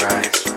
right.